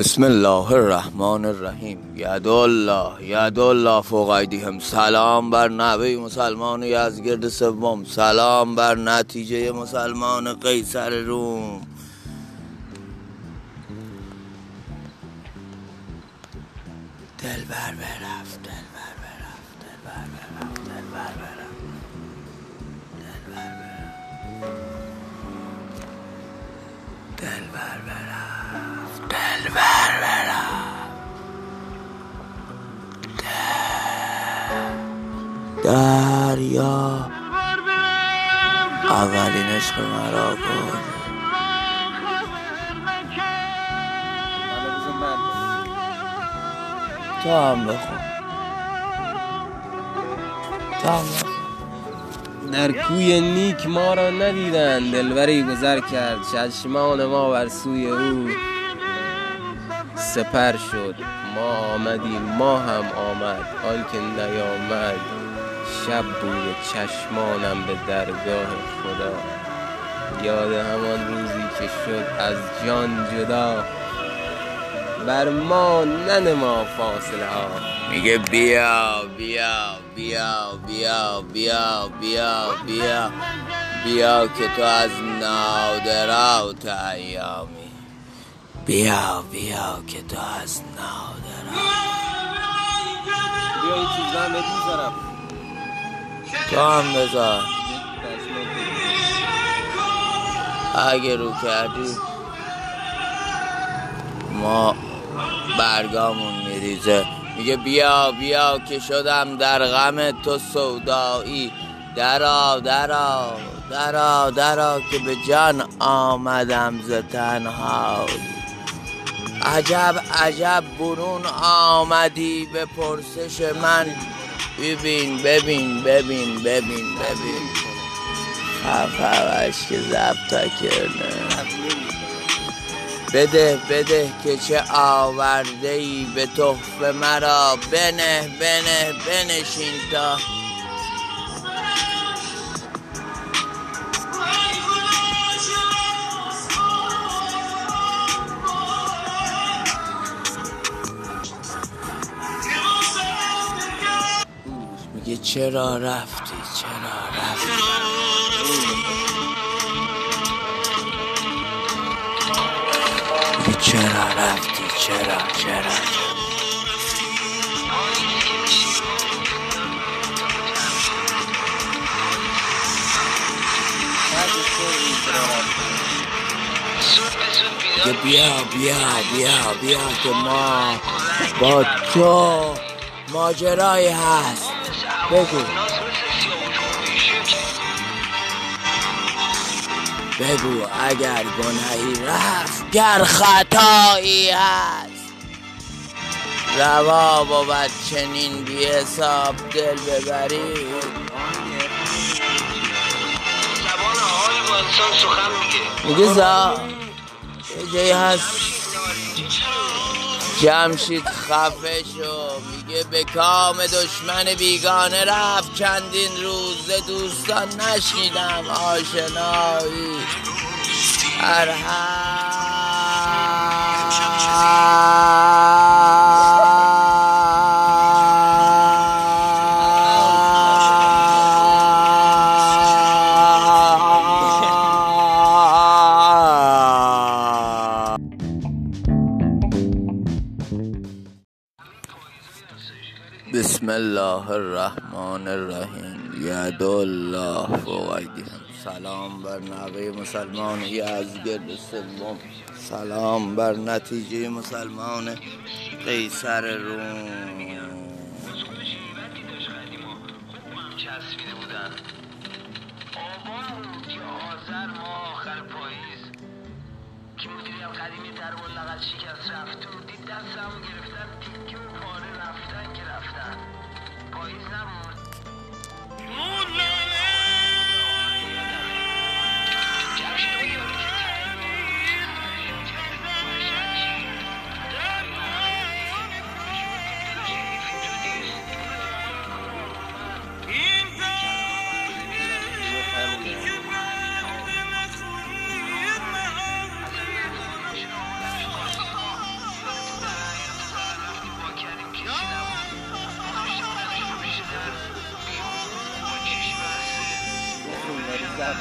بسم الله الرحمن الرحیم. ید الله ید الله فوق هم سلام بر نبی مسلمان یزگرد سوم. سلام بر نتیجه مسلمان قیصر روم. دل بر برفت دل بر برفت دل بر برفت دل بر برفت. دل بر برفت. دل بر برفت. دریا اولین عشق مرا بود تو هم بخون. تو هم بخون. در کوی نیک ما را ندیدند دلبری گذر کرد چشمان ما بر سوی او. سپر شد. ما آمدیم ما هم آمد. آنکه نیامد شب بوی چشمانم به درگاه خدا. یاد همان روزی که شد از جان جدا. بر ما ننما فاصله ها. میگه بیا بیا بیا بیا بیا بیا بیا بیا که تو از نادرات ایامی بیا بیا که تو از نادرات بیا این تو هم بذار. اگه رو کردی ما برگامون میریزه. میگه بیا بیا که شدم در غم تو سودایی. درا درا درا درا که به جان آمدم ز تنهایی. عجب عجب برون آمدی به پرسش من. ببین ببین ببین ببین ببین. خفهش که زبطا کرده بده بده که چه آورده ای به تحفه مرا. بنه بنه بنشین تا چرا رفتی؟ چرا رفتی؟ چرا رفتی؟ چرا؟ چرا؟ بیا بیا بیا بیا که ما با تو ماجرایی هست. بگو. بگو اگر گناهی رفت گر خطایی هست. روا بود چنین بی حساب دل ببری. زبان حال با انسان سخن میگه میگه زا یه جایی هست. جمشید خفه شو. میگه به کام دشمن بیگانه رفت. چندین روز دوستان نشنیدم. آشنایی. هر. بسم الله الرحمن الرحیم. ید الله فوق سلام بر نوه مسلمان یزگرد سوم. سلام بر نتیجه مسلمان قیصر روم. دنیای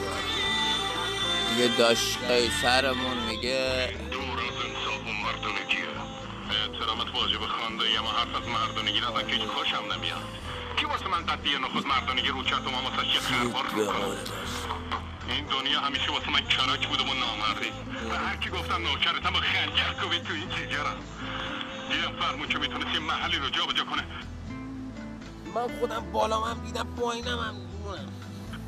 واقعی. یه داشت قیصرمون میگه. مردونگیه احترامت واجب خانده اما حرف از مردونگی نزن که هیچ خوشم نمیاد. واسه من قدی نخود مردونگی رو کرد و واسه یه خربار رو کنم این دنیا همیشه واسه من کراک بودم و نامردی و هر کی گفتم نوکرتم و خنجر کوبید تو این جیگرم دیدم فرمون که می‌تونست یه محلی رو جا بجا کنه. من خودم بالام هم دیدم پایینم هم دونم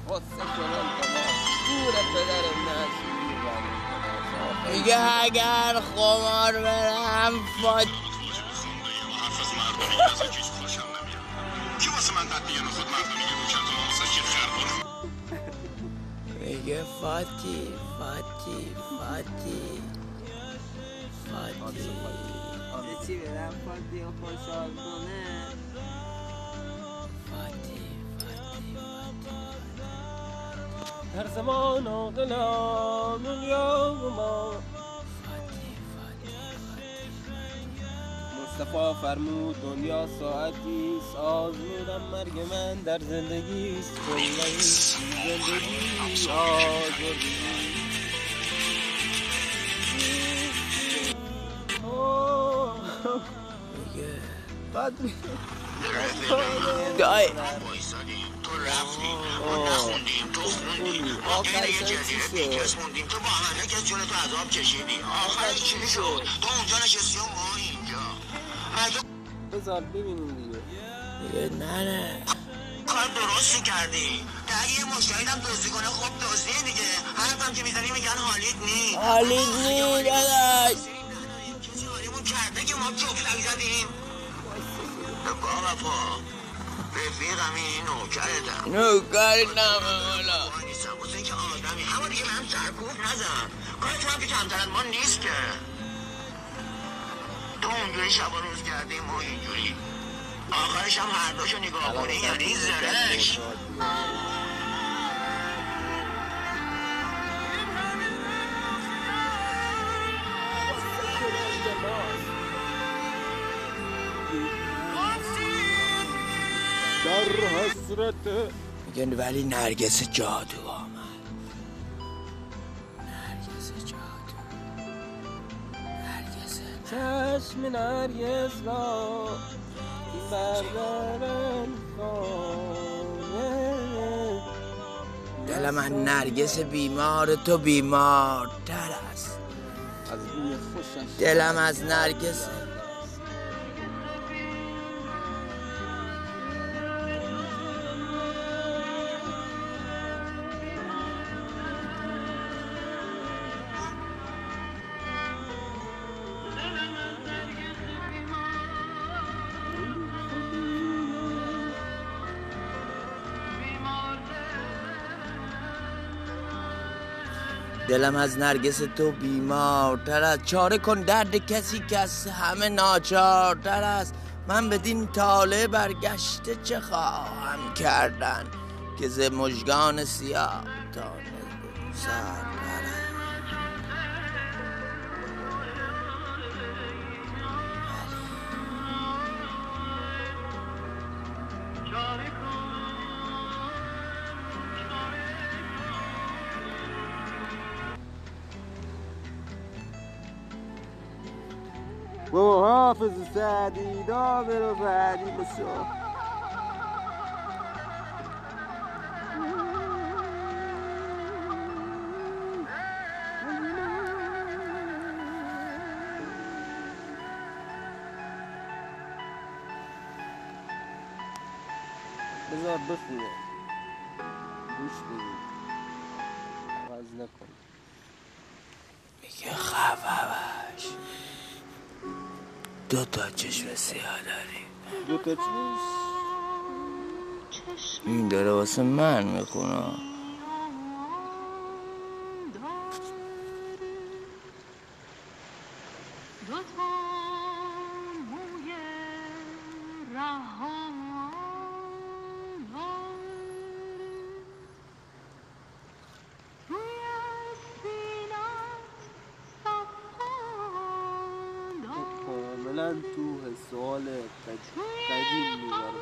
واسه کنم تمام دور پدر نسلی میگه اگر خمار برم فاط کی واسه من قدی نخود مردونگی رو کرد و من واسه یه خربار رو میگه فاتی فاتی فاتی فاتی چی بدم فاتی و خوشحال کنه فاتی فاتی در زمان و دلم دنیا و ما مصطفی فرمود دنیا ساعتی آزمودم مرگ من در زندگی است کلهی زندگی آزردگی بعد دای تو رفتی ما نخوندیم تو خوندی ما آخرش غیر یه هم چی جزیره شد؟ بیکس موندیم تو با همه که جون تو عذاب کشیدی آخرش چی شد تو اونجا نشستی و بذار ببینیم دیگه. میگه نه نه کار درستی کردی اگه یه مشتریدم دزدی کنه خب دزدی دیگه. حرفم که می‌زنی میگن حالیت نی. حالیت نی داداش. کسی حالیمون کرده که ما جفتک زدیم. بابا پا رفیقم این نوکرتم نوکاری نمه مولا واسه اینکه آدمی. اما دیگه من سرکوب نزن. کار تو هم که کمتر ما نیست که. تو اونجوری شب و روز کردیم ما اینجوری. آخرش هم هر دوشو نگاه کنی. یعنی زرش. در حسرت میگه ولی نرگس جادو آمد. نرگس جادو. چشم نرگس را بردارن خانه دل من نرگس بیمار تو بیمارتر است. دلم از نرگس دلم از نرگس تو بیمارتر است. چاره کن درد کسی که از همه ناچارتر است. من بدین تاله برگشته چه خواهم کردن که ز مژگان سیاه تا سرتر بابا حافظ سعدی دامر و بعدی بسو بذار بخونه. گوش بدید عوض نکن. میگه خفش دو تا چشم سیاه داری. دو تا چیز این داره واسه من می‌خونه. کاملا تو سوال قد- قدیم می‌بره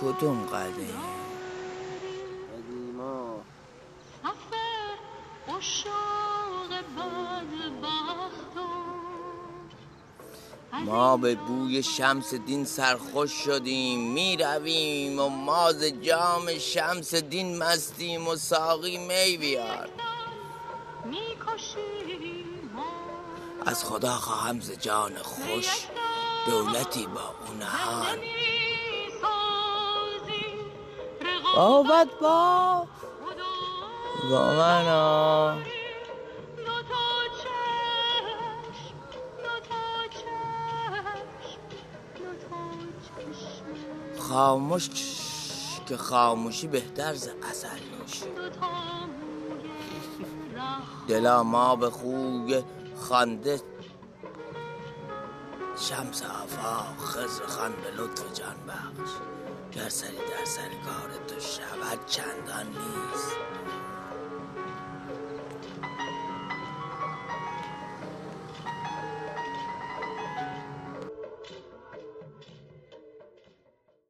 کدوم قدیم؟ قدیما. ما به بوی شمس دین سرخوش شدیم. می رویم و ماز جام شمس دین مستیم و ساقی می بیار. از خدا خواهم ز جان خوش دولتی با اون حال. آبد با با منا خاموش که خاموشی بهتر ز اصل نوشی دلا ما به خوی خنده. شمس آفاق خزر خان به لطف جان بخش. گر سری در سر کار تو شود چندان نیست.